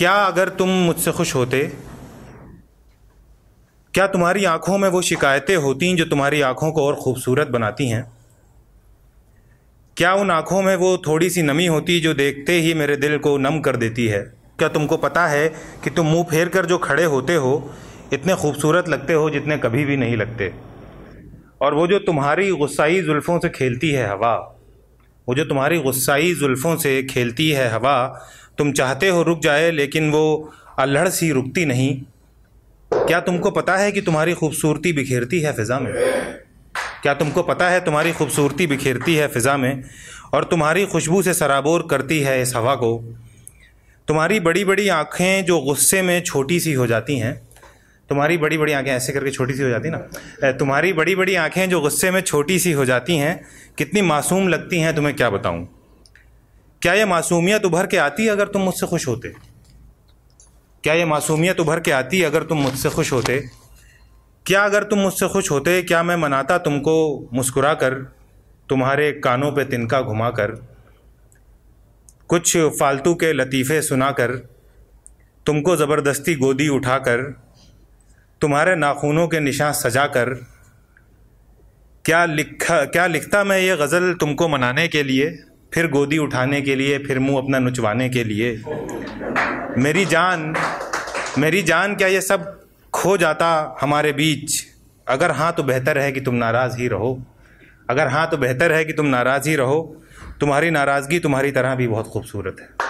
क्या अगर तुम मुझसे खुश होते? क्या तुम्हारी आँखों में वो शिकायतें होती जो तुम्हारी आँखों को और खूबसूरत बनाती हैं? क्या उन आँखों में वो थोड़ी सी नमी होती जो देखते ही मेरे दिल को नम कर देती है? क्या तुमको पता है कि तुम मुँह फेर कर जो खड़े होते हो, इतने खूबसूरत लगते हो जितने कभी भी नहीं लगते? और वो जो तुम्हारी गुस्साई जुल्फ़ों से खेलती है हवा। वो जो तुम्हारी गुस्साई जुल्फ़ों से खेलती है हवा, तुम चाहते हो रुक जाए, लेकिन वो अल्हड़ सी रुकती नहीं। क्या तुमको पता है कि तुम्हारी खूबसूरती बिखेरती है फ़िज़ा में? क्या तुमको पता है तुम्हारी खूबसूरती बिखेरती है फ़िज़ा में, और तुम्हारी खुशबू से सराबोर करती है इस हवा को? तुम्हारी बड़ी बड़ी आँखें जो गुस्से में छोटी सी हो जाती हैं तुम्हारी बड़ी बड़ी आँखें, ऐसे करके छोटी सी हो जाती ना। तुम्हारी बड़ी बड़ी आँखें जो गुस्से में छोटी सी हो जाती हैं, कितनी मासूम लगती हैं तुम्हें क्या बताऊँ? क्या ये मासूमियत उभर के आती अगर तुम मुझसे खुश होते? क्या ये मासूमियत उभर के आती अगर तुम मुझसे खुश होते? क्या अगर तुम मुझसे खुश होते, क्या मैं मनाता तुमको मुस्कुरा कर तुम्हारे कानों पे तिनका घुमा कर कुछ फालतू के लतीफ़े सुना कर तुमको ज़बरदस्ती गोदी उठाकर तुम्हारे नाखूनों के निशान सजा कर, क्या लिखा, क्या लिखता मैं ये गज़ल तुमको मनाने के लिए, फिर गोदी उठाने के लिए, फिर मुँह अपना नुचवाने के लिए? मेरी जान मेरी जान क्या ये सब खो जाता हमारे बीच? अगर हाँ तो बेहतर है कि तुम नाराज़ ही रहो। अगर हाँ तो बेहतर है कि तुम नाराज़ ही रहो। तुम्हारी नाराज़गी तुम्हारी तरह भी बहुत खूबसूरत है।